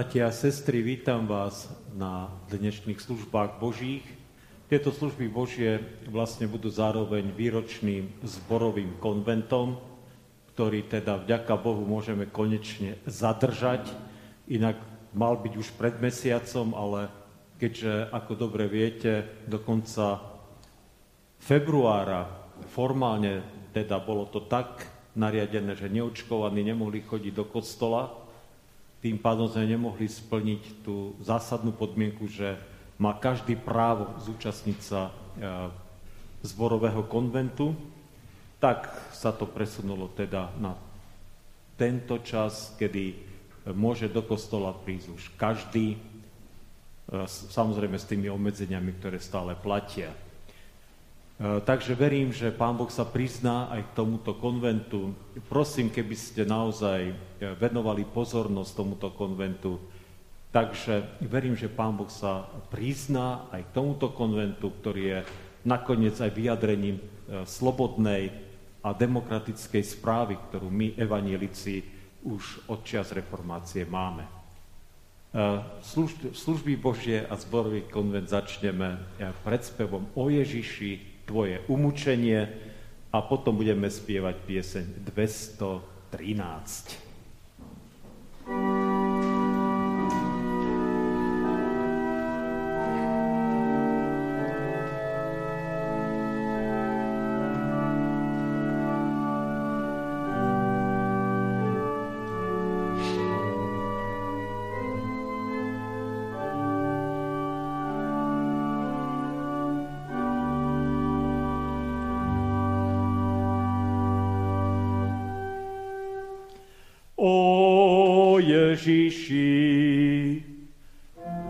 Bratia a sestry, vítam vás na dnešných službách Božích. Tieto služby Božie vlastne budú zároveň výročným zborovým konventom, ktorý teda vďaka Bohu môžeme konečne zadržať. Inak mal byť už pred mesiacom, ale keďže, ako dobre viete, do konca februára formálne teda bolo to tak nariadené, že neočkovaní nemohli chodiť do kostola, tým pádom sme nemohli splniť tú zásadnú podmienku, že má každý právo zúčastniť sa e, zborového konventu, tak sa to presunulo teda na tento čas, kedy môže do kostola prísť už každý, e, samozrejme s tými obmedzeniami, ktoré stále platia. E, takže verím, že Pán Boh sa prizná aj k tomuto konventu. Prosím, keby ste naozaj e, venovali pozornosť tomuto konventu. Takže verím, že Pán Boh sa prizná aj k tomuto konventu, ktorý je nakoniec aj vyjadrením e, slobodnej a demokratickej správy, ktorú my, evanielici, už od čas reformácie máme. Služby Božie a zborový konvent začneme predspevom o Ježiši, tvoje umúčenie a potom budeme spievať pieseň 213.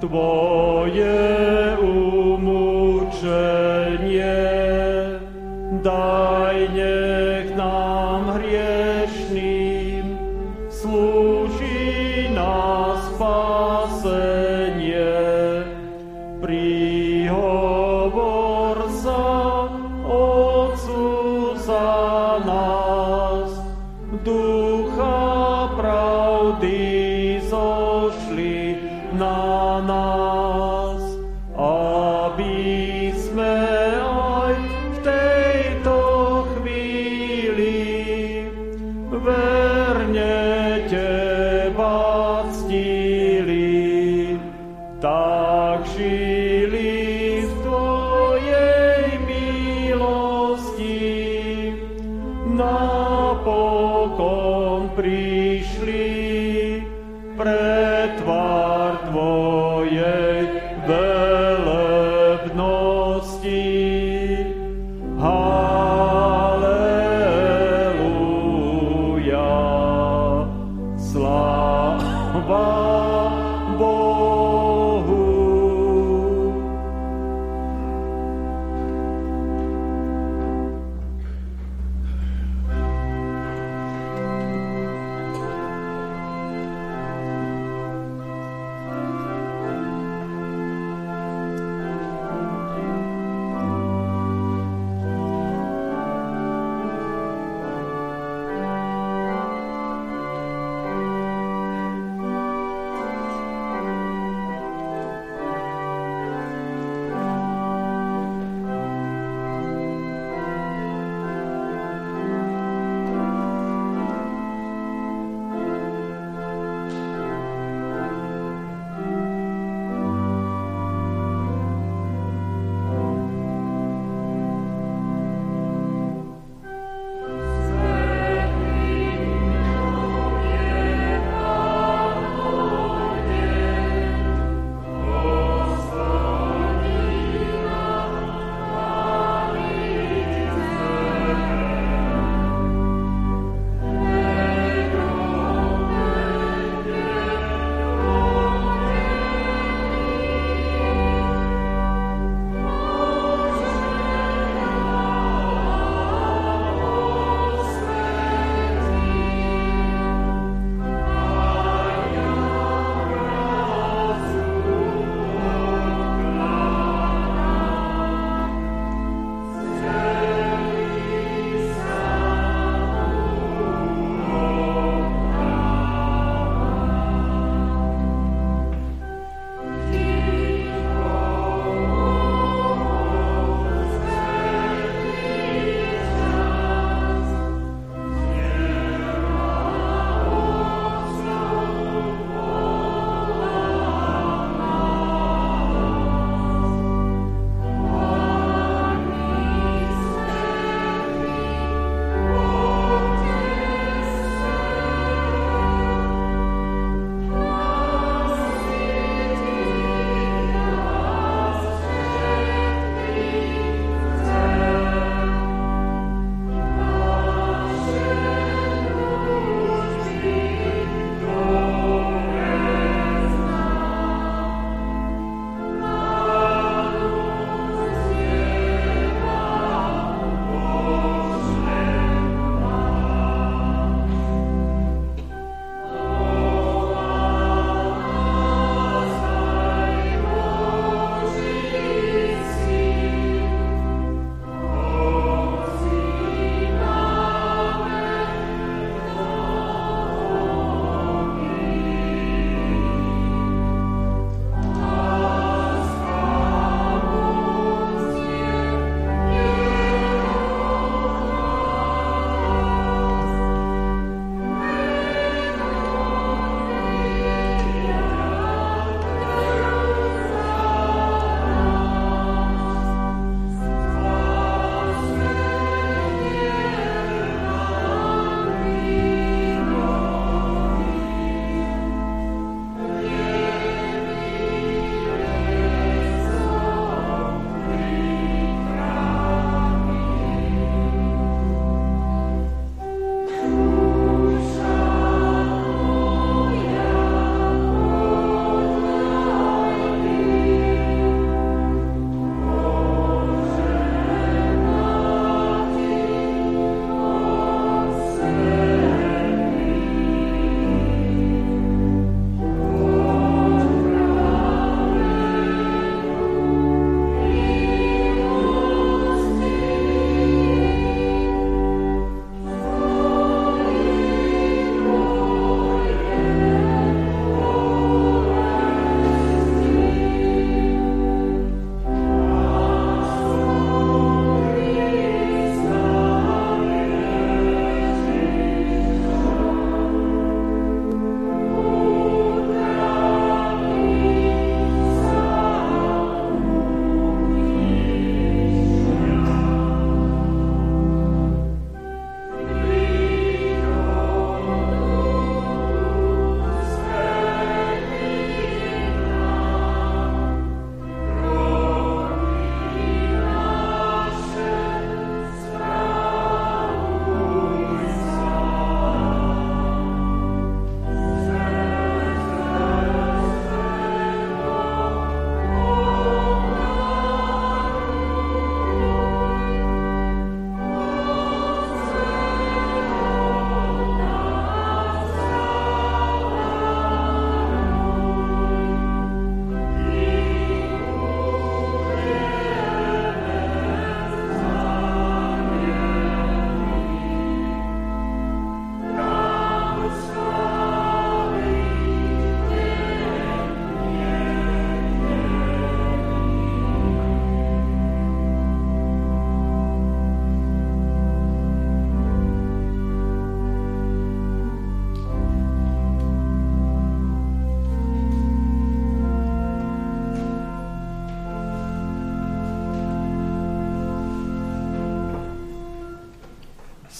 Твоє.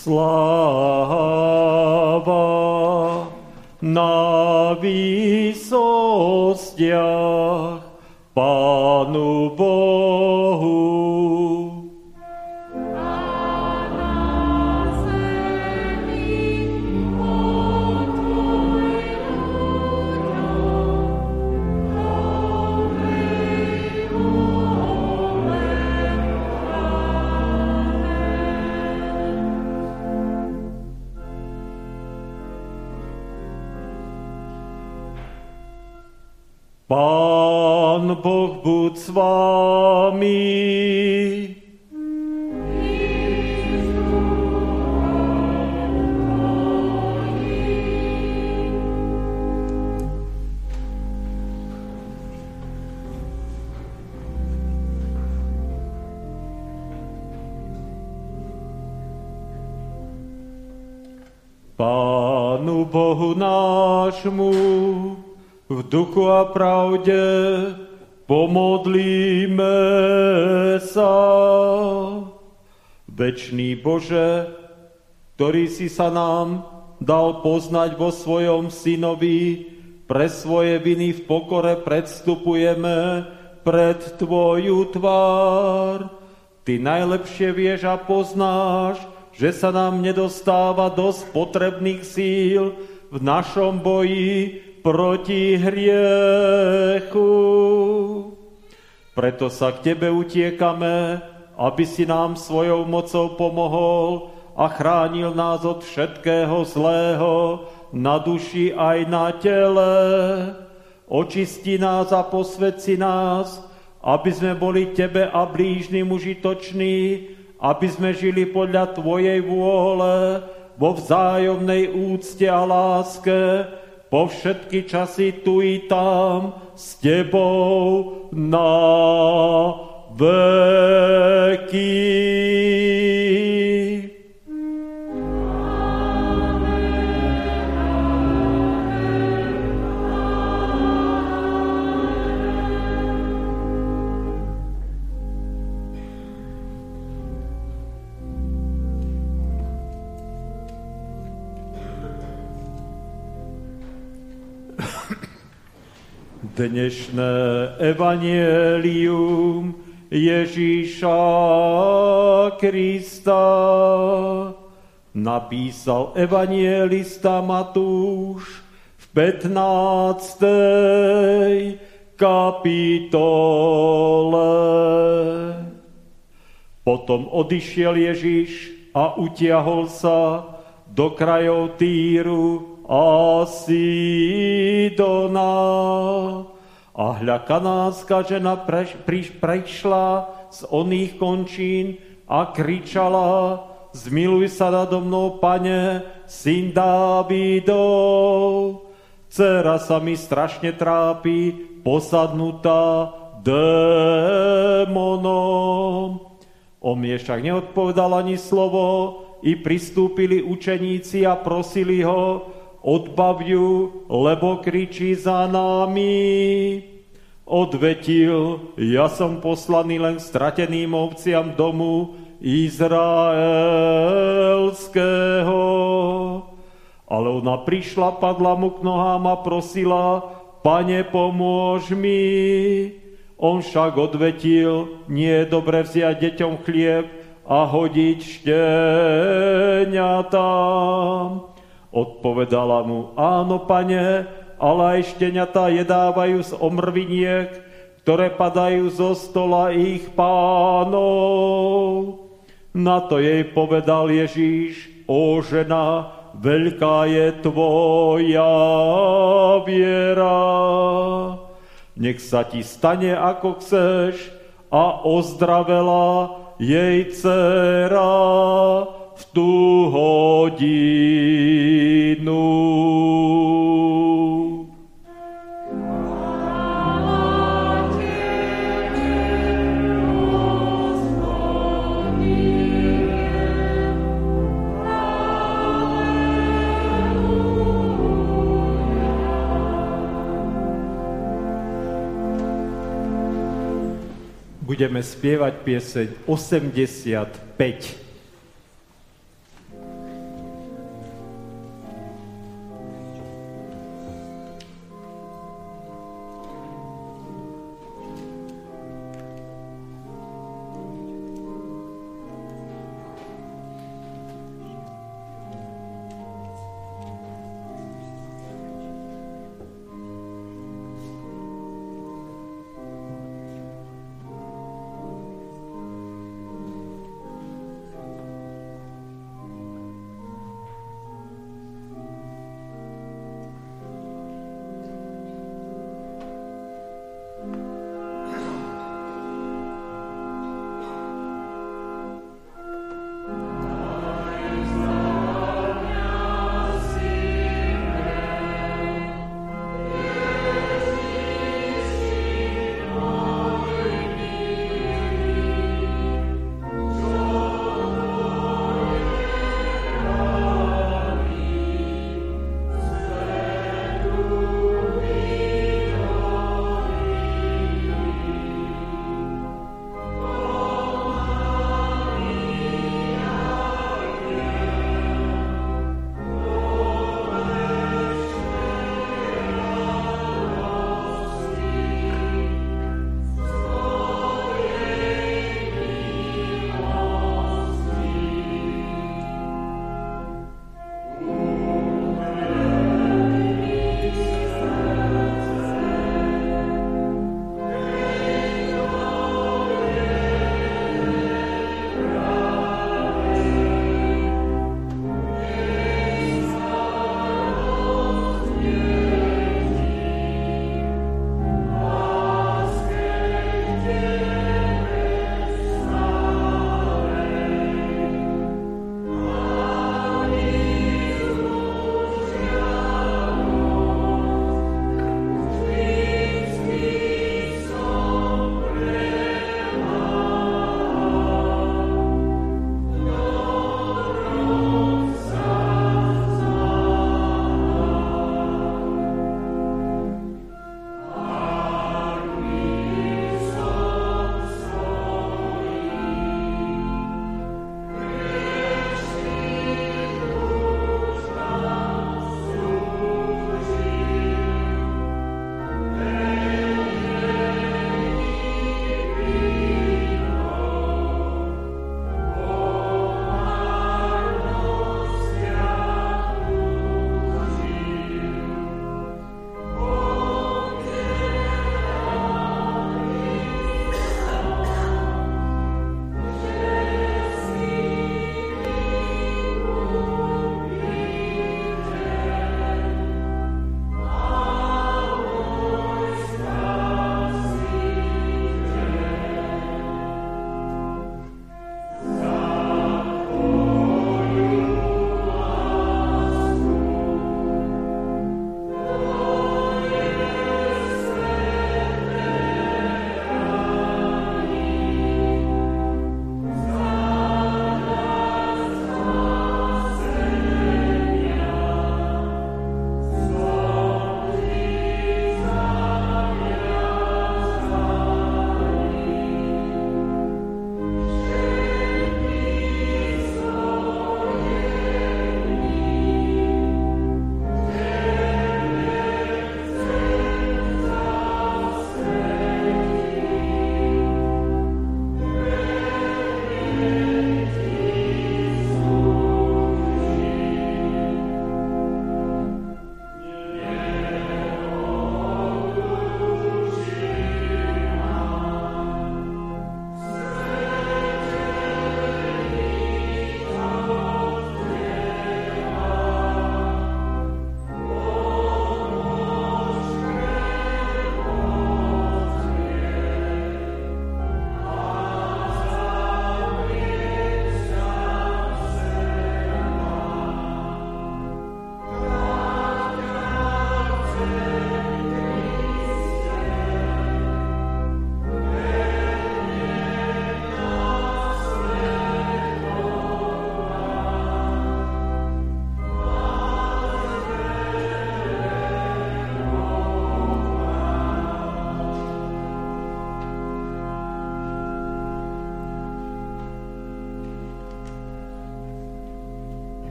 Sláva na výsostiach Pánu Bohu. Pán Boh buď s vámi. Pánu Bohu nášmu, v duchu a pravde pomodlíme sa. Večný Bože, ktorý si sa nám dal poznať vo svojom synovi, pre svoje viny v pokore predstupujeme pred Tvoju tvár. Ty najlepšie vieš a poznáš, že sa nám nedostáva dosť potrebných síl v našom boji proti hriechu. Preto sa k Tebe utiekame, aby si nám svojou mocou pomohol a chránil nás od všetkého zlého na duši aj na tele. Očisti nás a posvedci nás, aby sme boli Tebe a blížnym užitoční, aby sme žili podľa Tvojej vôle, vo vzájomnej úcte a láske, po všetky časy tu i tam s Tebou na veky. Dnešné evanielium Ježíša Krista napísal evanielista Matúš v 15. kapitole. Potom odišiel Ježíš a utiahol sa do krajov Týru a Sidona a hľa kanánska žena preš, priš, prešla z oných končín a kričala, zmiluj sa nado mnou, pane, syn Dávidov. Cera sa mi strašne trápi, posadnutá démonom. On mi však neodpovedal ani slovo, i pristúpili učeníci a prosili ho, odbav lebo kričí za nami. Odvetil, ja som poslaný len strateným ovciam domu izraelského. Ale ona prišla, padla mu k nohám a prosila, pane, pomôž mi. On však odvetil, nie je dobre vziať deťom chlieb a hodiť šteniatám. Odpovedala mu, áno, pane, ale aj šteniatá jedávajú z omrviniek, ktoré padajú zo stola ich pánov. Na to jej povedal Ježíš, o žena, veľká je tvoja viera. Nech sa ti stane, ako chceš, a ozdravela jej dcera v tú hodinu. budeme spievať pieseň 85.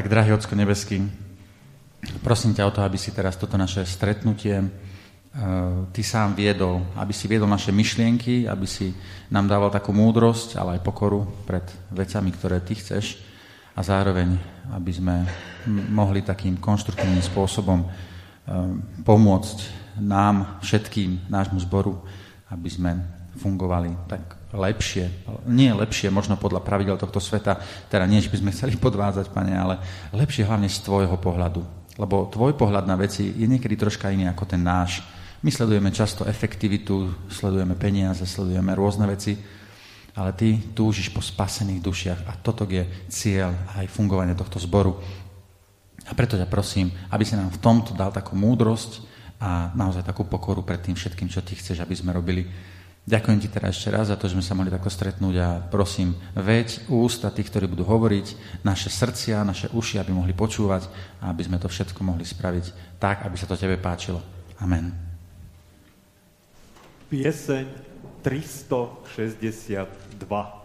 Tak, drahý Ocko nebeský, prosím ťa o to, aby si teraz toto naše stretnutie uh, ty sám viedol, aby si viedol naše myšlienky, aby si nám dával takú múdrosť, ale aj pokoru pred vecami, ktoré ty chceš. A zároveň, aby sme mohli takým konštruktívnym spôsobom uh, pomôcť nám, všetkým, nášmu zboru, aby sme fungovali tak lepšie, nie lepšie možno podľa pravidel tohto sveta, teda nie, že by sme chceli podvádzať, pane, ale lepšie hlavne z tvojho pohľadu. Lebo tvoj pohľad na veci je niekedy troška iný ako ten náš. My sledujeme často efektivitu, sledujeme peniaze, sledujeme rôzne veci, ale ty túžiš po spasených dušiach a toto je cieľ aj fungovanie tohto zboru. A preto ťa prosím, aby si nám v tomto dal takú múdrosť a naozaj takú pokoru pred tým všetkým, čo ty chceš, aby sme robili Ďakujem ti teraz ešte raz za to, že sme sa mohli takto stretnúť a prosím, veď ústa tých, ktorí budú hovoriť, naše srdcia, naše uši, aby mohli počúvať a aby sme to všetko mohli spraviť tak, aby sa to tebe páčilo. Amen. Pieseň 362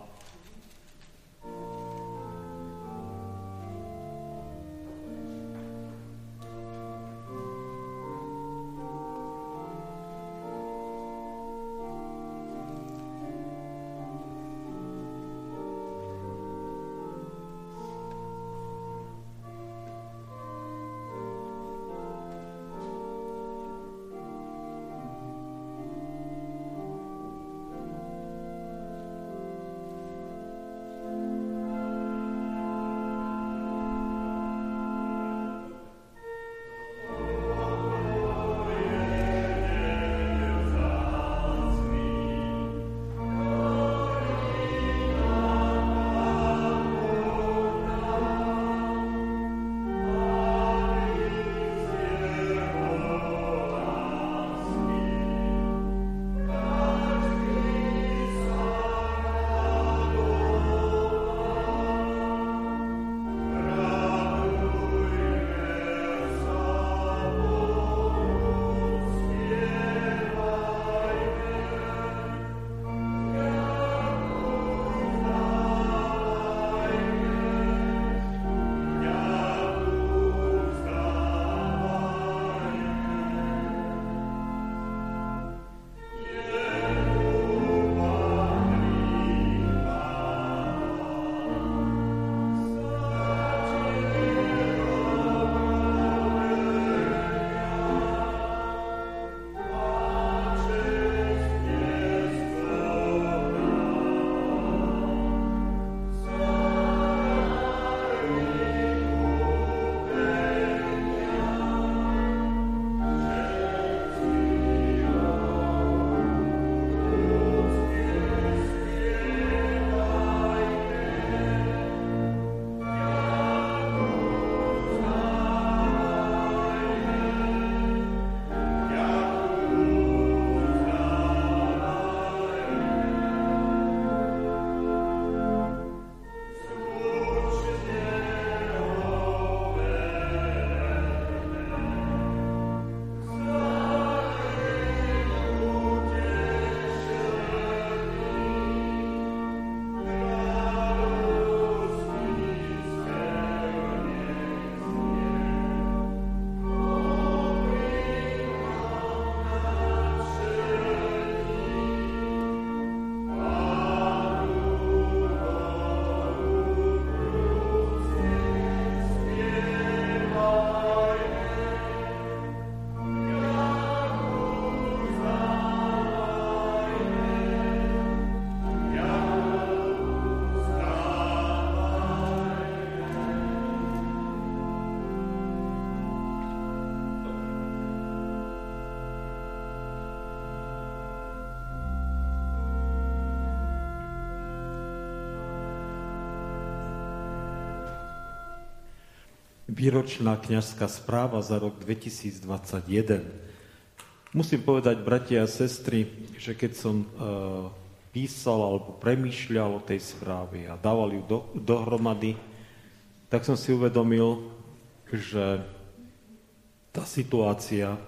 výročná kniazská správa za rok 2021. Musím povedať, bratia a sestry, že keď som uh, písal alebo premýšľal o tej správe a dával ju do, dohromady, tak som si uvedomil, že tá situácia,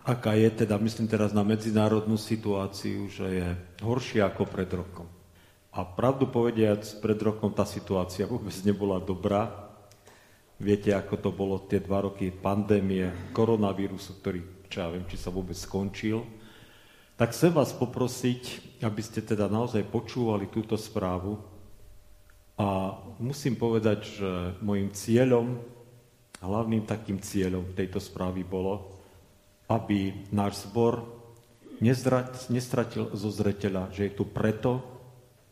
aká je, teda myslím teraz na medzinárodnú situáciu, že je horšia ako pred rokom. A pravdu povediac, pred rokom tá situácia vôbec nebola dobrá, Viete, ako to bolo tie dva roky pandémie, koronavírusu, ktorý, čo ja viem, či sa vôbec skončil. Tak chcem vás poprosiť, aby ste teda naozaj počúvali túto správu. A musím povedať, že môjim cieľom, hlavným takým cieľom tejto správy bolo, aby náš zbor nestratil zo zreteľa, že je tu preto,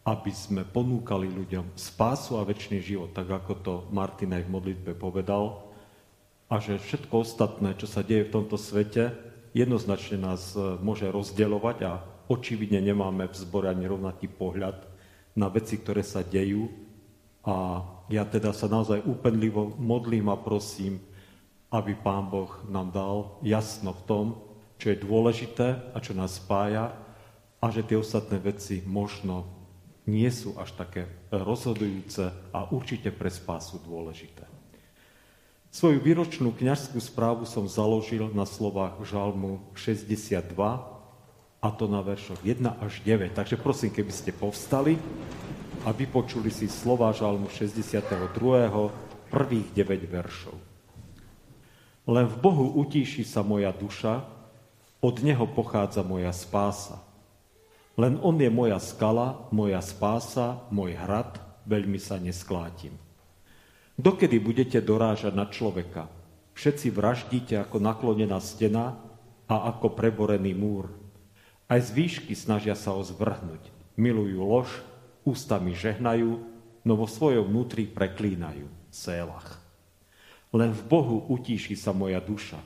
aby sme ponúkali ľuďom spásu a väčší život, tak ako to Martin aj v modlitbe povedal, a že všetko ostatné, čo sa deje v tomto svete, jednoznačne nás e, môže rozdeľovať a očividne nemáme v zbore ani rovnaký pohľad na veci, ktoré sa dejú. A ja teda sa naozaj úpenlivo modlím a prosím, aby Pán Boh nám dal jasno v tom, čo je dôležité a čo nás spája a že tie ostatné veci možno nie sú až také rozhodujúce a určite pre spásu dôležité. Svoju výročnú kniažskú správu som založil na slovách Žalmu 62, a to na veršoch 1 až 9. Takže prosím, keby ste povstali a vypočuli si slova Žalmu 62. prvých 9 veršov. Len v Bohu utíši sa moja duša, od Neho pochádza moja spása. Len on je moja skala, moja spása, môj hrad, veľmi sa nesklátim. Dokedy budete dorážať na človeka? Všetci vraždíte ako naklonená stena a ako preborený múr. Aj z výšky snažia sa ho zvrhnúť. Milujú lož, ústami žehnajú, no vo svojom vnútri preklínajú. Sélach. Len v Bohu utíši sa moja duša,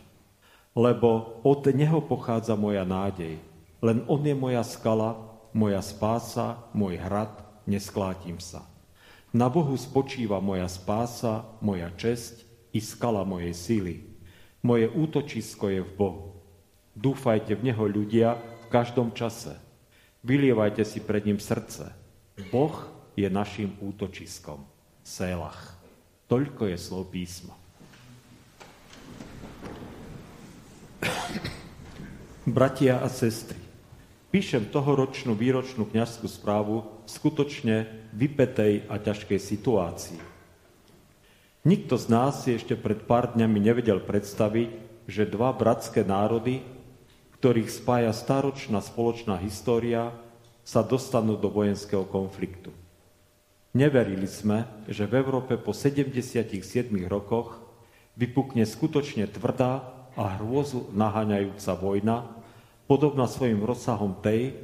lebo od Neho pochádza moja nádej. Len On je moja skala, moja spása, môj hrad, nesklátim sa. Na Bohu spočíva moja spása, moja česť i skala mojej síly. Moje útočisko je v Bohu. Dúfajte v Neho ľudia v každom čase. Vylievajte si pred ním srdce. Boh je našim útočiskom. Sélach. Toľko je slov písma. Bratia a sestry, píšem tohoročnú výročnú kniazskú správu v skutočne vypetej a ťažkej situácii. Nikto z nás si ešte pred pár dňami nevedel predstaviť, že dva bratské národy, ktorých spája staročná spoločná história, sa dostanú do vojenského konfliktu. Neverili sme, že v Európe po 77 rokoch vypukne skutočne tvrdá a hrôzu naháňajúca vojna, podobná svojim rozsahom tej,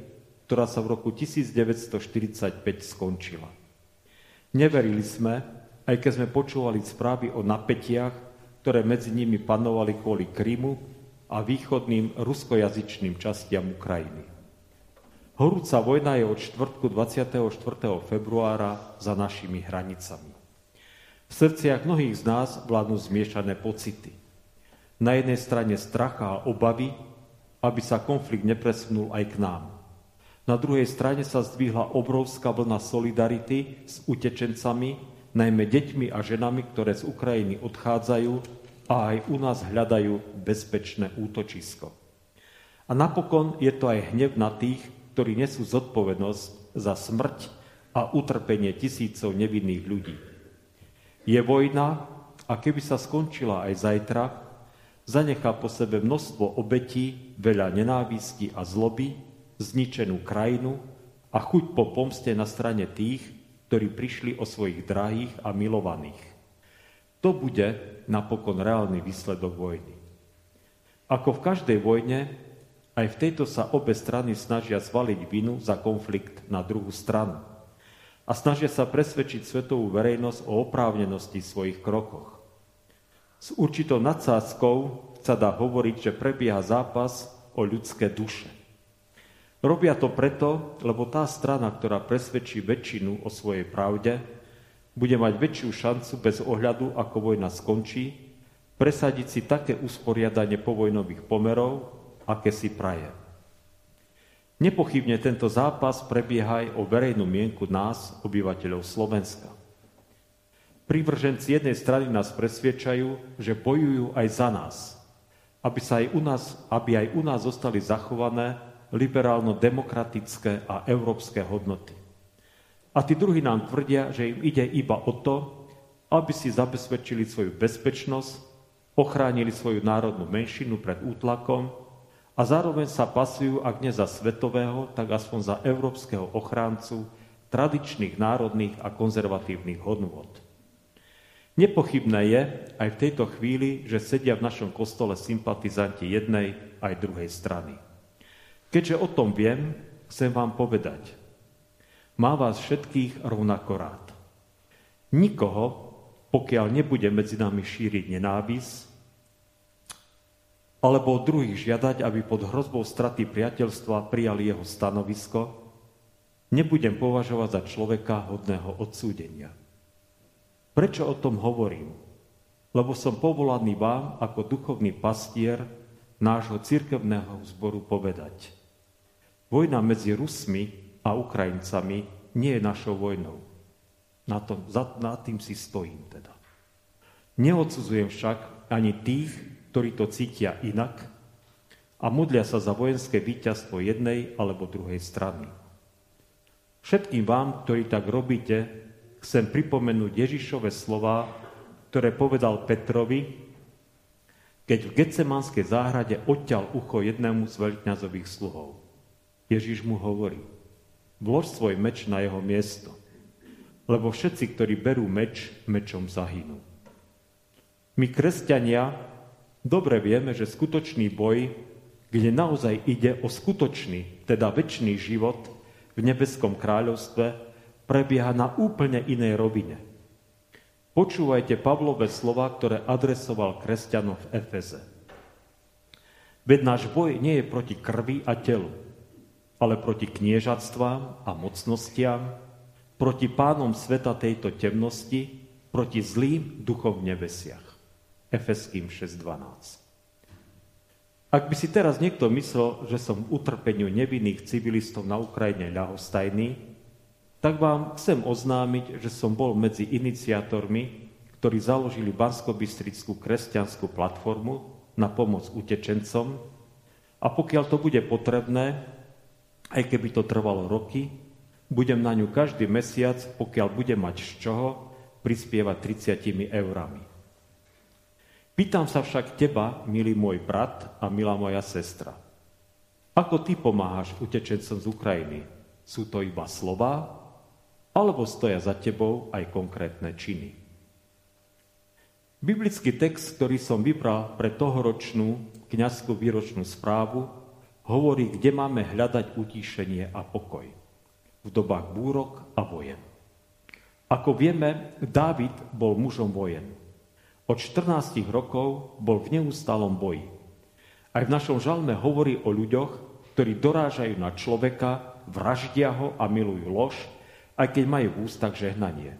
ktorá sa v roku 1945 skončila. Neverili sme, aj keď sme počúvali správy o napätiach, ktoré medzi nimi panovali kvôli Krymu a východným ruskojazyčným častiam Ukrajiny. Horúca vojna je od čtvrtku 24. februára za našimi hranicami. V srdciach mnohých z nás vládnu zmiešané pocity. Na jednej strane stracha a obavy, aby sa konflikt nepresunul aj k nám. Na druhej strane sa zdvihla obrovská vlna solidarity s utečencami, najmä deťmi a ženami, ktoré z Ukrajiny odchádzajú a aj u nás hľadajú bezpečné útočisko. A napokon je to aj hnev na tých, ktorí nesú zodpovednosť za smrť a utrpenie tisícov nevinných ľudí. Je vojna a keby sa skončila aj zajtra, zanechá po sebe množstvo obetí, veľa nenávisti a zloby, zničenú krajinu a chuť po pomste na strane tých, ktorí prišli o svojich drahých a milovaných. To bude napokon reálny výsledok vojny. Ako v každej vojne, aj v tejto sa obe strany snažia zvaliť vinu za konflikt na druhú stranu a snažia sa presvedčiť svetovú verejnosť o oprávnenosti svojich krokoch. S určitou nadsázkou sa dá hovoriť, že prebieha zápas o ľudské duše. Robia to preto, lebo tá strana, ktorá presvedčí väčšinu o svojej pravde, bude mať väčšiu šancu bez ohľadu, ako vojna skončí, presadiť si také usporiadanie povojnových pomerov, aké si praje. Nepochybne tento zápas prebieha aj o verejnú mienku nás, obyvateľov Slovenska. Privrženci jednej strany nás presviečajú, že bojujú aj za nás, aby, sa aj u nás, aby aj u nás zostali zachované liberálno-demokratické a európske hodnoty. A tí druhí nám tvrdia, že im ide iba o to, aby si zabezpečili svoju bezpečnosť, ochránili svoju národnú menšinu pred útlakom a zároveň sa pasujú, ak nie za svetového, tak aspoň za európskeho ochráncu tradičných, národných a konzervatívnych hodnôt. Nepochybné je aj v tejto chvíli, že sedia v našom kostole sympatizanti jednej aj druhej strany. Keďže o tom viem, chcem vám povedať, má vás všetkých rovnako rád. Nikoho, pokiaľ nebude medzi nami šíriť nenávisť, alebo od druhých žiadať, aby pod hrozbou straty priateľstva prijali jeho stanovisko, nebudem považovať za človeka hodného odsúdenia. Prečo o tom hovorím? Lebo som povolaný vám ako duchovný pastier nášho cirkevného zboru povedať. Vojna medzi Rusmi a Ukrajincami nie je našou vojnou. Na, tom, za, na tým si stojím teda. Neodsudzujem však ani tých, ktorí to cítia inak a modlia sa za vojenské víťazstvo jednej alebo druhej strany. Všetkým vám, ktorí tak robíte, chcem pripomenúť Ježišove slova, ktoré povedal Petrovi, keď v Getsemanskej záhrade odťal ucho jednému z veľkňazových sluhov. Ježiš mu hovorí, vlož svoj meč na jeho miesto, lebo všetci, ktorí berú meč, mečom zahynú. My, kresťania, dobre vieme, že skutočný boj, kde naozaj ide o skutočný, teda väčší život v nebeskom kráľovstve, prebieha na úplne inej rovine. Počúvajte Pavlové slova, ktoré adresoval kresťanom v Efeze. Veď náš boj nie je proti krvi a telu, ale proti kniežatstvám a mocnostiam, proti pánom sveta tejto temnosti, proti zlým duchom v nebesiach. Efeským 6.12. Ak by si teraz niekto myslel, že som v utrpeniu nevinných civilistov na Ukrajine ľahostajný, tak vám chcem oznámiť, že som bol medzi iniciátormi, ktorí založili bansko kresťanskú platformu na pomoc utečencom a pokiaľ to bude potrebné, aj keby to trvalo roky, budem na ňu každý mesiac, pokiaľ budem mať z čoho, prispievať 30 eurami. Pýtam sa však teba, milý môj brat a milá moja sestra. Ako ty pomáhaš utečencom z Ukrajiny? Sú to iba slova, alebo stoja za tebou aj konkrétne činy. Biblický text, ktorý som vybral pre tohoročnú kniazskú výročnú správu, hovorí, kde máme hľadať utíšenie a pokoj v dobách búrok a vojen. Ako vieme, Dávid bol mužom vojen. Od 14 rokov bol v neustálom boji. Aj v našom žalme hovorí o ľuďoch, ktorí dorážajú na človeka, vraždia ho a milujú lož, aj keď majú v ústach žehnanie.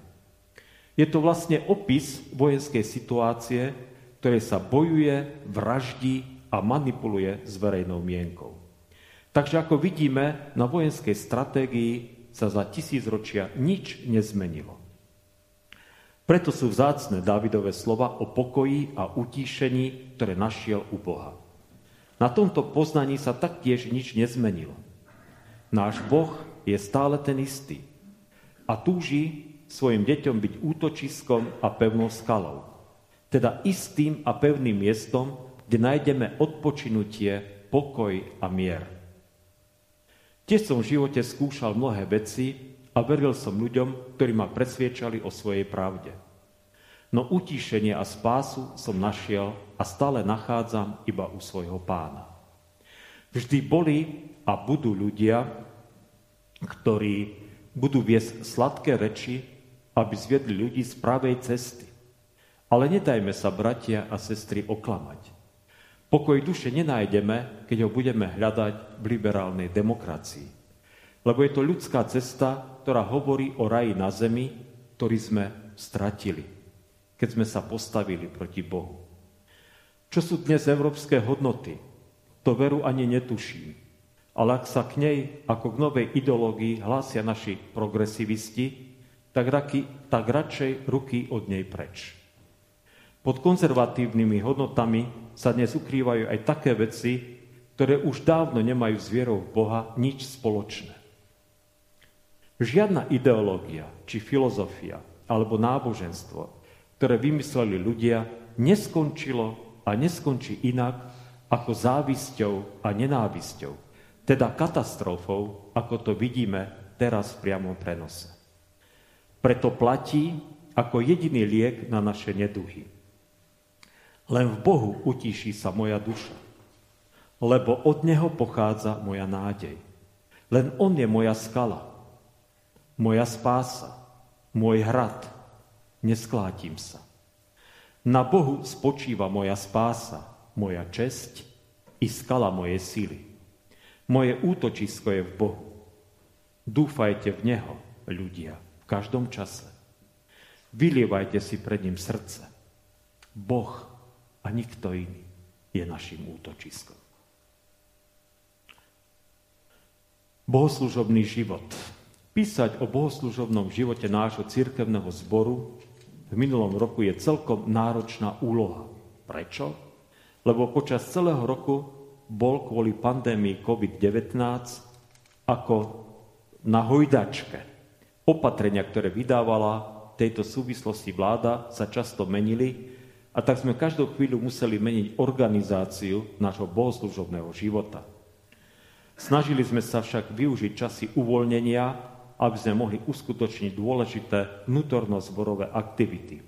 Je to vlastne opis vojenskej situácie, ktoré sa bojuje, vraždí a manipuluje s verejnou mienkou. Takže ako vidíme, na vojenskej stratégii sa za tisícročia nič nezmenilo. Preto sú vzácne Dávidové slova o pokoji a utíšení, ktoré našiel u Boha. Na tomto poznaní sa taktiež nič nezmenilo. Náš Boh je stále ten istý a túži svojim deťom byť útočiskom a pevnou skalou. Teda istým a pevným miestom, kde nájdeme odpočinutie, pokoj a mier. Tiež som v živote skúšal mnohé veci a veril som ľuďom, ktorí ma presviečali o svojej pravde. No utíšenie a spásu som našiel a stále nachádzam iba u svojho pána. Vždy boli a budú ľudia, ktorí budú viesť sladké reči, aby zviedli ľudí z pravej cesty. Ale nedajme sa, bratia a sestry, oklamať. Pokoj duše nenájdeme, keď ho budeme hľadať v liberálnej demokracii. Lebo je to ľudská cesta, ktorá hovorí o raji na zemi, ktorý sme stratili, keď sme sa postavili proti Bohu. Čo sú dnes európske hodnoty? To veru ani netuším. Ale ak sa k nej ako k novej ideológii hlásia naši progresivisti, tak, raky, tak radšej ruky od nej preč. Pod konzervatívnymi hodnotami sa dnes ukrývajú aj také veci, ktoré už dávno nemajú s vierou v Boha nič spoločné. Žiadna ideológia či filozofia alebo náboženstvo ktoré vymysleli ľudia, neskončilo a neskončí inak ako závisťou a nenávisťou, teda katastrofou, ako to vidíme teraz v priamom prenose. Preto platí ako jediný liek na naše neduhy. Len v Bohu utíši sa moja duša, lebo od Neho pochádza moja nádej. Len On je moja skala, moja spása, môj hrad, nesklátim sa. Na Bohu spočíva moja spása, moja česť i skala mojej sily. Moje útočisko je v Bohu. Dúfajte v Neho, ľudia, v každom čase. Vylievajte si pred ním srdce. Boh a nikto iný je našim útočiskom. Bohoslužobný život. Písať o bohoslužobnom živote nášho církevného zboru v minulom roku je celkom náročná úloha. Prečo? Lebo počas celého roku bol kvôli pandémii COVID-19 ako na hojdačke. Opatrenia, ktoré vydávala tejto súvislosti vláda, sa často menili a tak sme každú chvíľu museli meniť organizáciu nášho bohoslužobného života. Snažili sme sa však využiť časy uvoľnenia, aby sme mohli uskutočniť dôležité vnútorno-zborové aktivity.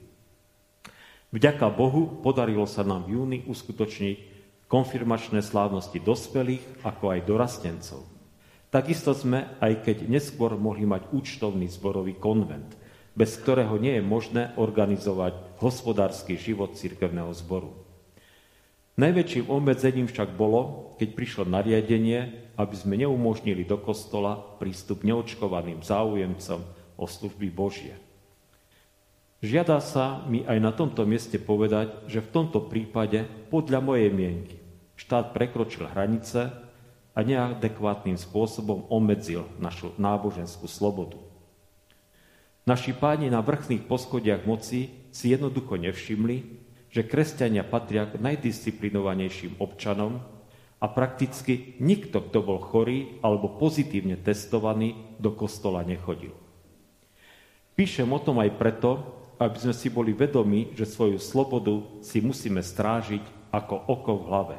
Vďaka Bohu podarilo sa nám v júni uskutočniť konfirmačné slávnosti dospelých, ako aj dorastencov. Takisto sme, aj keď neskôr mohli mať účtovný zborový konvent, bez ktorého nie je možné organizovať hospodársky život cirkevného zboru. Najväčším obmedzením však bolo, keď prišlo nariadenie, aby sme neumožnili do kostola prístup neočkovaným záujemcom o služby Božie. Žiada sa mi aj na tomto mieste povedať, že v tomto prípade, podľa mojej mienky, štát prekročil hranice a neadekvátnym spôsobom obmedzil našu náboženskú slobodu. Naši páni na vrchných poschodiach moci si jednoducho nevšimli, že kresťania patria k najdisciplinovanejším občanom a prakticky nikto, kto bol chorý alebo pozitívne testovaný, do kostola nechodil. Píšem o tom aj preto, aby sme si boli vedomi, že svoju slobodu si musíme strážiť ako oko v hlave.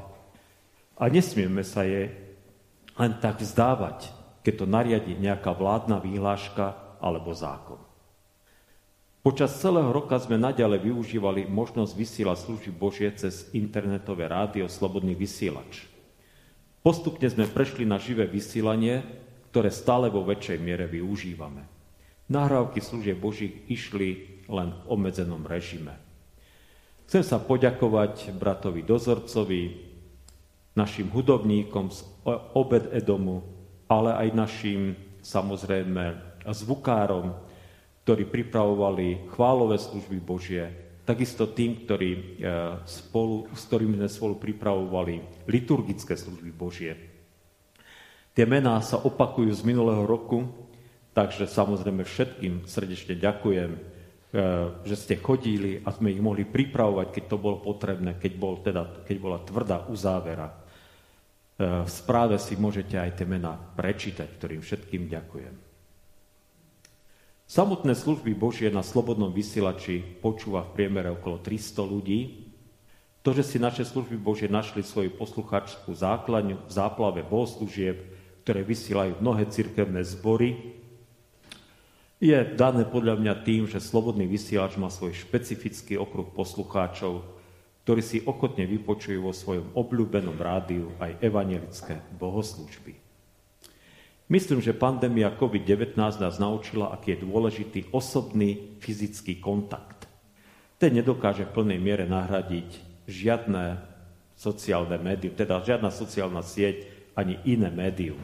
A nesmieme sa je len tak vzdávať, keď to nariadi nejaká vládna výhláška alebo zákon. Počas celého roka sme naďalej využívali možnosť vysielať služby Božie cez internetové rádio Slobodný vysielač. Postupne sme prešli na živé vysielanie, ktoré stále vo väčšej miere využívame. Nahrávky služieb Božích išli len v obmedzenom režime. Chcem sa poďakovať bratovi Dozorcovi, našim hudobníkom z Obed Edomu, ale aj našim samozrejme zvukárom, ktorí pripravovali chválové služby Božie, takisto tým, ktorí e, spolu, s ktorými sme spolu pripravovali liturgické služby Božie. Tie mená sa opakujú z minulého roku, takže samozrejme všetkým srdečne ďakujem, e, že ste chodili a sme ich mohli pripravovať, keď to bolo potrebné, keď, bol teda, keď bola tvrdá uzávera. E, v správe si môžete aj tie mená prečítať, ktorým všetkým ďakujem. Samotné služby Božie na slobodnom vysielači počúva v priemere okolo 300 ľudí. To, že si naše služby Božie našli svoju posluchačskú základňu v záplave bohoslúžieb, ktoré vysielajú mnohé cirkevné zbory, je dané podľa mňa tým, že slobodný vysielač má svoj špecifický okruh poslucháčov, ktorí si ochotne vypočujú vo svojom obľúbenom rádiu aj evangelické bohoslúžby. Myslím, že pandémia COVID-19 nás naučila, aký je dôležitý osobný fyzický kontakt. Ten nedokáže v plnej miere nahradiť žiadne sociálne médium, teda žiadna sociálna sieť ani iné médium.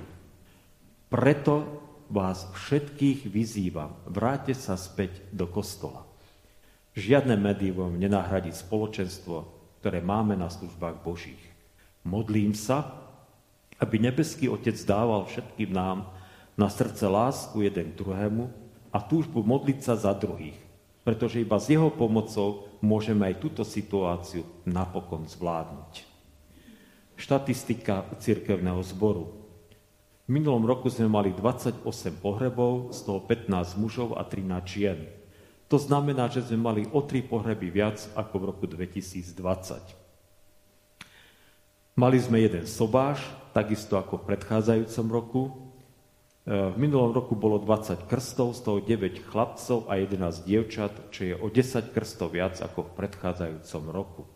Preto vás všetkých vyzývam, vráťte sa späť do kostola. Žiadne médium nenahradí spoločenstvo, ktoré máme na službách Božích. Modlím sa, aby nebeský Otec dával všetkým nám na srdce lásku jeden k druhému a túžbu modliť sa za druhých, pretože iba s jeho pomocou môžeme aj túto situáciu napokon zvládnuť. Štatistika cirkevného zboru. V minulom roku sme mali 28 pohrebov, z toho 15 mužov a 13 žien. To znamená, že sme mali o tri pohreby viac ako v roku 2020. Mali sme jeden sobáš, takisto ako v predchádzajúcom roku. E, v minulom roku bolo 20 krstov, z toho 9 chlapcov a 11 dievčat, čo je o 10 krstov viac ako v predchádzajúcom roku.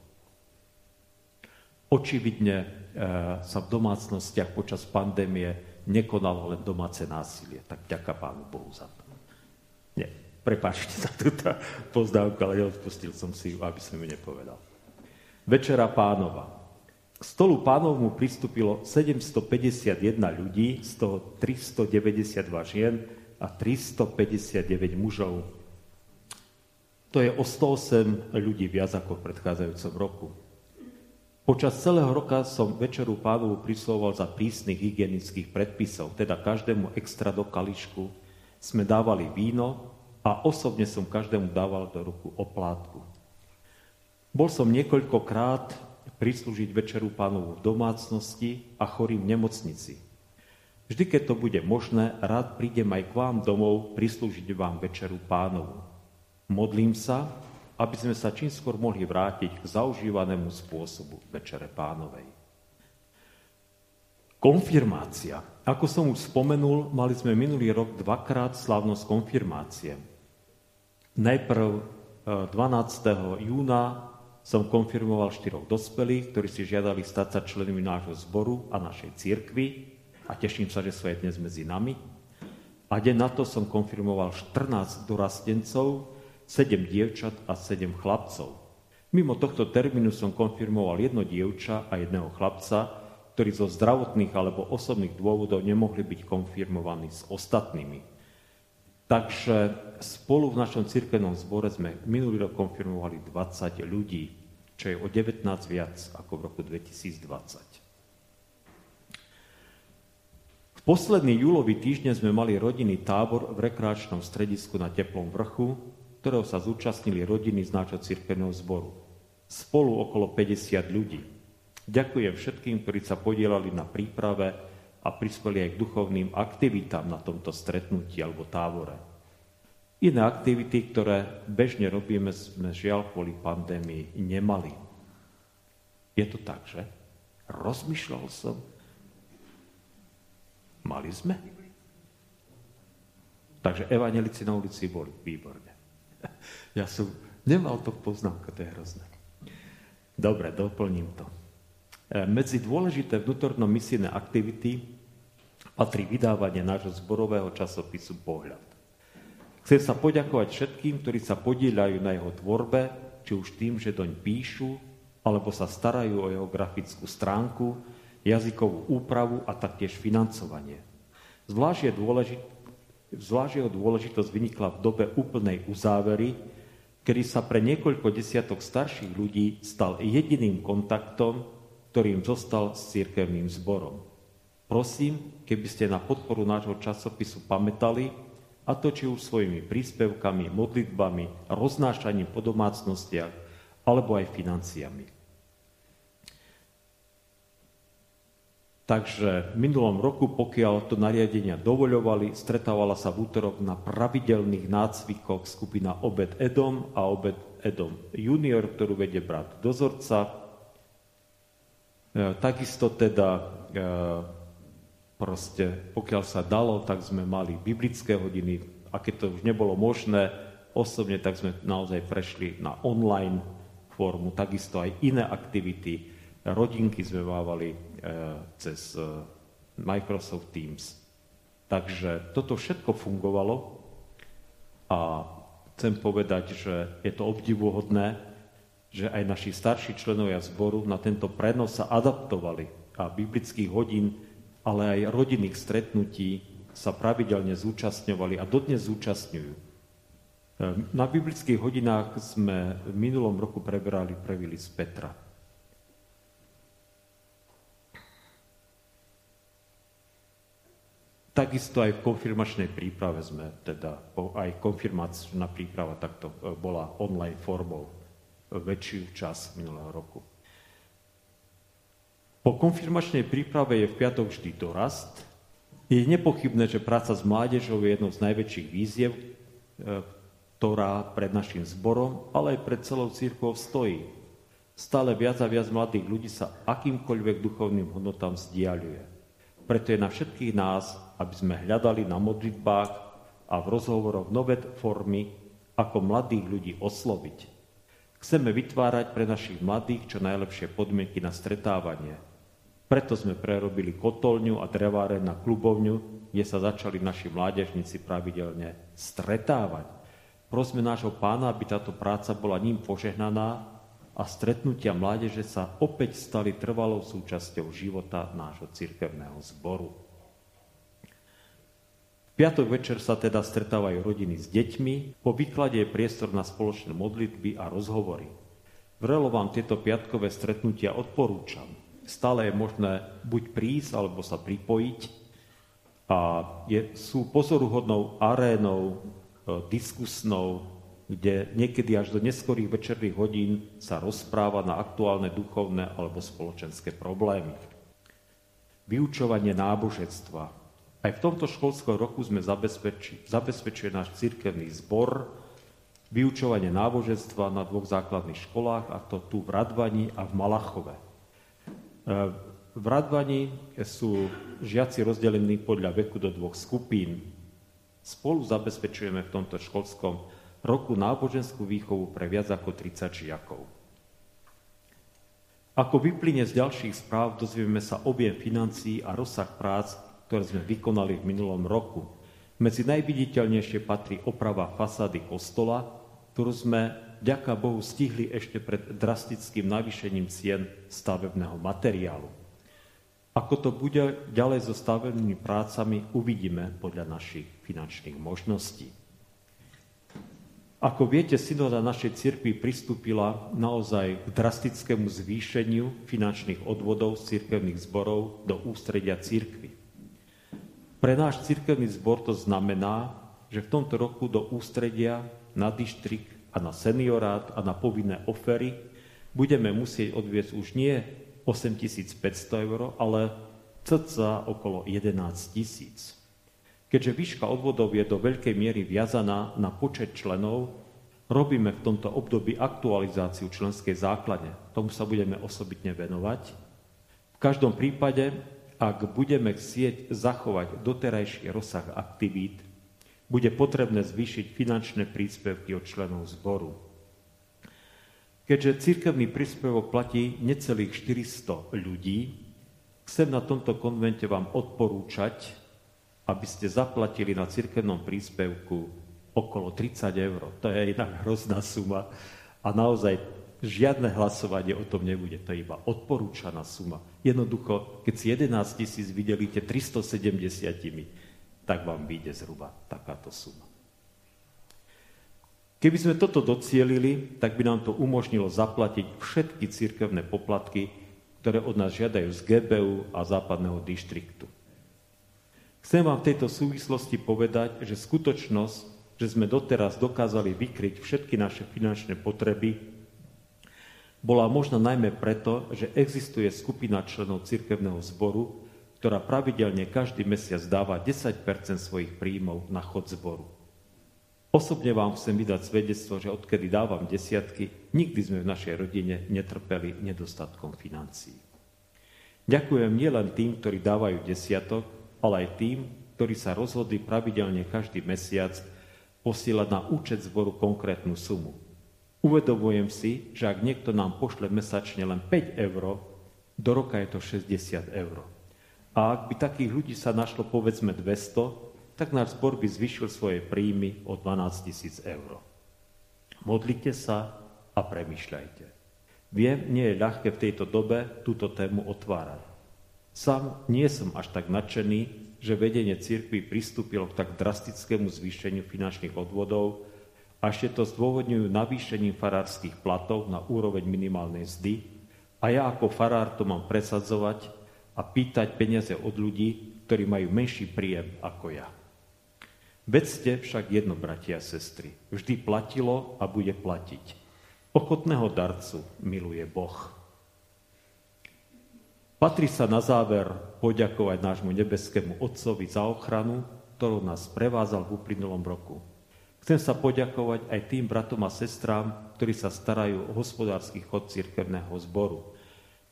Očividne e, sa v domácnostiach počas pandémie nekonalo len domáce násilie. Tak ďaká Pánu Bohu za to. Prepačte za túto pozdávku, ale neodpustil som si ju, aby som ju nepovedal. Večera pánova. K stolu pánovmu pristúpilo 751 ľudí, z toho 392 žien a 359 mužov. To je o 108 ľudí viac ako v predchádzajúcom roku. Počas celého roka som večeru pánovu prislovoval za prísnych hygienických predpisov, teda každému extra do kališku sme dávali víno, a osobne som každému dával do ruku oplátku. Bol som niekoľkokrát prislúžiť večeru pánovu v domácnosti a chorým v nemocnici. Vždy, keď to bude možné, rád prídem aj k vám domov prislúžiť vám večeru pánovu. Modlím sa, aby sme sa čím skôr mohli vrátiť k zaužívanému spôsobu večere pánovej. Konfirmácia. Ako som už spomenul, mali sme minulý rok dvakrát slavnosť konfirmácie. Najprv 12. E, júna som konfirmoval štyroch dospelých, ktorí si žiadali stať sa členmi nášho zboru a našej církvy a teším sa, že sú aj dnes medzi nami. A deň na to som konfirmoval 14 dorastencov, 7 dievčat a 7 chlapcov. Mimo tohto termínu som konfirmoval jedno dievča a jedného chlapca, ktorí zo zdravotných alebo osobných dôvodov nemohli byť konfirmovaní s ostatnými. Takže spolu v našom cirkevnom zbore sme minulý rok konfirmovali 20 ľudí, čo je o 19 viac ako v roku 2020. V posledný júlový týždeň sme mali rodinný tábor v rekreačnom stredisku na Teplom vrchu, ktorého sa zúčastnili rodiny z nášho cirkevného zboru. Spolu okolo 50 ľudí. Ďakujem všetkým, ktorí sa podielali na príprave a prispeli aj k duchovným aktivitám na tomto stretnutí alebo tábore. Iné aktivity, ktoré bežne robíme, sme žiaľ kvôli pandémii nemali. Je to tak, že? Rozmýšľal som. Mali sme? Takže evanelici na ulici boli. Výborne. Ja som nemal to poznámka, to je hrozné. Dobre, doplním to. E, medzi dôležité vnútorno misijné aktivity patrí vydávanie nášho zborového časopisu Pohľad. Chcem sa poďakovať všetkým, ktorí sa podieľajú na jeho tvorbe, či už tým, že doň píšu, alebo sa starajú o jeho grafickú stránku, jazykovú úpravu a taktiež financovanie. Zvlášť, je dôležit, zvlášť jeho dôležitosť vynikla v dobe úplnej uzávery, kedy sa pre niekoľko desiatok starších ľudí stal jediným kontaktom, ktorým zostal s církevným zborom. Prosím, keby ste na podporu nášho časopisu pamätali, a to či už svojimi príspevkami, modlitbami, roznášaním po domácnostiach, alebo aj financiami. Takže v minulom roku, pokiaľ to nariadenia dovoľovali, stretávala sa v útorok na pravidelných nácvikoch skupina Obed Edom a Obed Edom junior, ktorú vedie brat dozorca. E, takisto teda e, Proste, pokiaľ sa dalo, tak sme mali biblické hodiny a keď to už nebolo možné osobne, tak sme naozaj prešli na online formu, takisto aj iné aktivity. Rodinky sme mávali e, cez e, Microsoft Teams. Takže toto všetko fungovalo a chcem povedať, že je to obdivuhodné, že aj naši starší členovia zboru na tento prenos sa adaptovali a biblických hodín ale aj rodinných stretnutí sa pravidelne zúčastňovali a dodnes zúčastňujú. Ehm, na biblických hodinách sme v minulom roku preberali previly z Petra. Takisto aj v konfirmačnej príprave sme, teda aj konfirmačná príprava takto e, bola online formou väčšiu čas minulého roku. Po konfirmačnej príprave je v piatok vždy dorast. Je nepochybné, že práca s mládežou je jednou z najväčších víziev, e, ktorá pred našim zborom, ale aj pred celou církvou stojí. Stále viac a viac mladých ľudí sa akýmkoľvek duchovným hodnotám vzdialuje. Preto je na všetkých nás, aby sme hľadali na modlitbách a v rozhovoroch nové formy, ako mladých ľudí osloviť. Chceme vytvárať pre našich mladých čo najlepšie podmienky na stretávanie. Preto sme prerobili kotolňu a dreváre na klubovňu, kde sa začali naši mládežníci pravidelne stretávať. Prosme nášho pána, aby táto práca bola ním požehnaná a stretnutia mládeže sa opäť stali trvalou súčasťou života nášho cirkevného zboru. V piatok večer sa teda stretávajú rodiny s deťmi, po výklade je priestor na spoločné modlitby a rozhovory. Vrelo vám tieto piatkové stretnutia odporúčam. Stále je možné buď prísť, alebo sa pripojiť a je, sú pozoruhodnou arénou E, diskusnou, kde niekedy až do neskorých večerných hodín sa rozpráva na aktuálne duchovné alebo spoločenské problémy. Vyučovanie náboženstva. Aj v tomto školskom roku sme zabezpeči, zabezpečili náš cirkevný zbor, vyučovanie náboženstva na dvoch základných školách, a to tu v Radvani a v Malachove. E, v Radvani sú žiaci rozdelení podľa veku do dvoch skupín. Spolu zabezpečujeme v tomto školskom roku náboženskú výchovu pre viac ako 30 žiakov. Ako vyplyne z ďalších správ, dozvieme sa objem financií a rozsah prác, ktoré sme vykonali v minulom roku. Medzi najviditeľnejšie patrí oprava fasády kostola, ktorú sme vďaka Bohu stihli ešte pred drastickým navýšením cien stavebného materiálu. Ako to bude ďalej so stavebnými prácami, uvidíme podľa našich finančných možností. Ako viete, synoda našej cirkvi pristúpila naozaj k drastickému zvýšeniu finančných odvodov z cirkevných zborov do ústredia cirkvy. Pre náš cirkevný zbor to znamená, že v tomto roku do ústredia na dištrik a na seniorát a na povinné ofery budeme musieť odviesť už nie 8500 eur, ale cca okolo 11 tisíc. Keďže výška odvodov je do veľkej miery viazaná na počet členov, robíme v tomto období aktualizáciu členskej základne. Tomu sa budeme osobitne venovať. V každom prípade, ak budeme chcieť zachovať doterajší rozsah aktivít, bude potrebné zvýšiť finančné príspevky od členov zboru. Keďže církevný príspevok platí necelých 400 ľudí, chcem na tomto konvente vám odporúčať, aby ste zaplatili na církevnom príspevku okolo 30 eur. To je inak hrozná suma a naozaj žiadne hlasovanie o tom nebude. To je iba odporúčaná suma. Jednoducho, keď si 11 tisíc vydelíte 370, tak vám vyjde zhruba takáto suma. Keby sme toto docielili, tak by nám to umožnilo zaplatiť všetky církevné poplatky, ktoré od nás žiadajú z GBU a západného dištriktu. Chcem vám v tejto súvislosti povedať, že skutočnosť, že sme doteraz dokázali vykryť všetky naše finančné potreby, bola možno najmä preto, že existuje skupina členov cirkevného zboru, ktorá pravidelne každý mesiac dáva 10% svojich príjmov na chod zboru. Osobne vám chcem vydať svedectvo, že odkedy dávam desiatky, nikdy sme v našej rodine netrpeli nedostatkom financií. Ďakujem nielen tým, ktorí dávajú desiatok, ale aj tým, ktorí sa rozhodli pravidelne každý mesiac posielať na účet zboru konkrétnu sumu. Uvedomujem si, že ak niekto nám pošle mesačne len 5 eur, do roka je to 60 eur. A ak by takých ľudí sa našlo povedzme 200, tak náš zbor by zvyšil svoje príjmy o 12 tisíc eur. Modlite sa a premyšľajte. Viem, nie je ľahké v tejto dobe túto tému otvárať. Sam nie som až tak nadšený, že vedenie cirkvi pristúpilo k tak drastickému zvýšeniu finančných odvodov a ešte to zdôvodňujú navýšením farárskych platov na úroveň minimálnej zdy a ja ako farár to mám presadzovať a pýtať peniaze od ľudí, ktorí majú menší príjem ako ja. Vedzte však jedno, bratia a sestry, vždy platilo a bude platiť. Ochotného darcu miluje Boh. Patrí sa na záver poďakovať nášmu nebeskému Otcovi za ochranu, ktorou nás prevázal v uplynulom roku. Chcem sa poďakovať aj tým bratom a sestrám, ktorí sa starajú o hospodársky chod cirkevného zboru.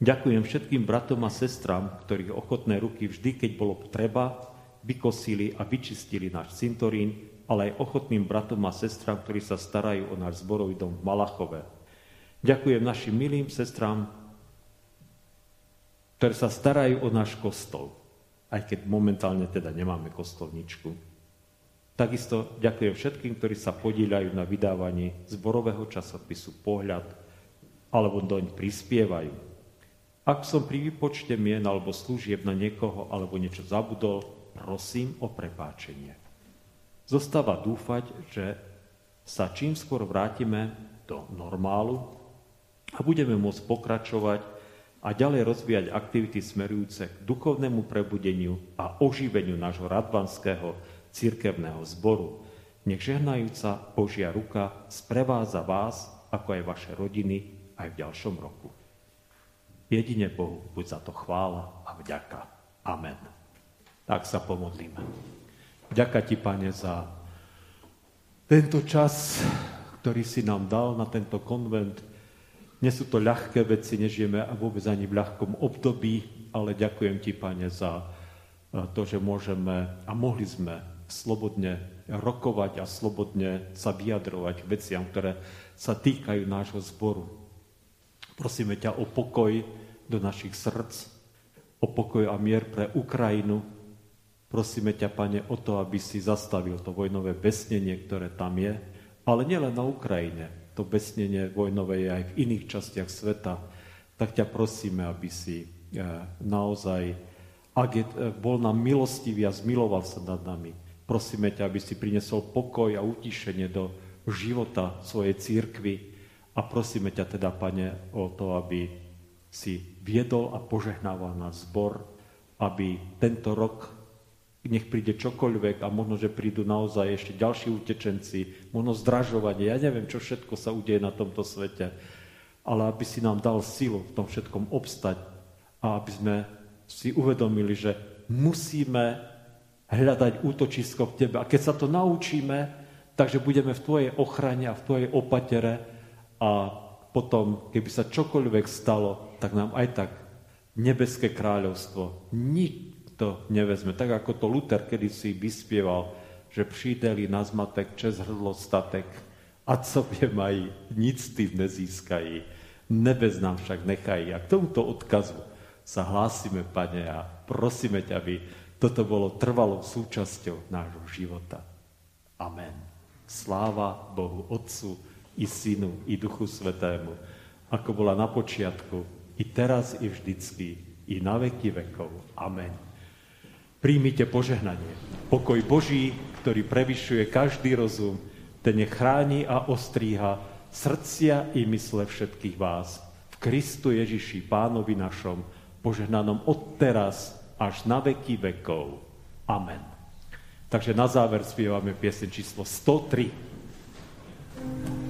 Ďakujem všetkým bratom a sestrám, ktorých ochotné ruky vždy, keď bolo treba, vykosili a vyčistili náš cintorín, ale aj ochotným bratom a sestrám, ktorí sa starajú o náš zborový dom v Malachove. Ďakujem našim milým sestrám, ktoré sa starajú o náš kostol, aj keď momentálne teda nemáme kostolničku. Takisto ďakujem všetkým, ktorí sa podíľajú na vydávaní zborového časopisu Pohľad alebo doň prispievajú. Ak som pri výpočte mien alebo služieb na niekoho alebo niečo zabudol, prosím o prepáčenie. Zostáva dúfať, že sa čím skôr vrátime do normálu a budeme môcť pokračovať a ďalej rozvíjať aktivity smerujúce k duchovnému prebudeniu a oživeniu nášho radvanského církevného zboru. Nech žehnajúca Božia ruka sprevádza vás, ako aj vaše rodiny, aj v ďalšom roku. Jedine Bohu buď za to chvála a vďaka. Amen. Tak sa pomodlíme. Ďaká ti, Pane, za tento čas, ktorý si nám dal na tento konvent. Nie sú to ľahké veci, nežijeme vôbec ani v ľahkom období, ale ďakujem ti, Pane, za to, že môžeme a mohli sme slobodne rokovať a slobodne sa vyjadrovať veciam, ktoré sa týkajú nášho zboru. Prosíme ťa o pokoj do našich srdc, o pokoj a mier pre Ukrajinu. Prosíme ťa, Pane, o to, aby si zastavil to vojnové besnenie, ktoré tam je, ale nielen na Ukrajine. To besnenie vojnové je aj v iných častiach sveta. Tak ťa prosíme, aby si eh, naozaj, ak je, eh, bol nám milostivý a zmiloval sa nad nami, Prosíme ťa, aby si priniesol pokoj a utišenie do života svojej církvy a prosíme ťa teda, Pane, o to, aby si viedol a požehnával na zbor, aby tento rok nech príde čokoľvek a možno, že prídu naozaj ešte ďalší utečenci, možno zdražovanie, ja neviem, čo všetko sa udeje na tomto svete, ale aby si nám dal silu v tom všetkom obstať a aby sme si uvedomili, že musíme hľadať útočisko v tebe. A keď sa to naučíme, takže budeme v tvojej ochrane a v tvojej opatere a potom, keby sa čokoľvek stalo, tak nám aj tak nebeské kráľovstvo nikto nevezme. Tak ako to Luther kedy si vyspieval, že přijde na zmatek, čes hrdlo statek, a co je mají, nic ty nezískají. Nebez nám však nechají. A k tomuto odkazu sa hlásime, Pane, a prosíme ťa, aby toto bolo trvalou súčasťou nášho života. Amen. Sláva Bohu Otcu i Synu i Duchu Svetému, ako bola na počiatku, i teraz, i vždycky, i na veky vekov. Amen. Príjmite požehnanie. Pokoj Boží, ktorý prevyšuje každý rozum, ten je chráni a ostríha srdcia i mysle všetkých vás. V Kristu Ježiši, Pánovi našom, požehnanom od teraz až na veky vekov. Amen. Takže na záver spievame piesen číslo 103.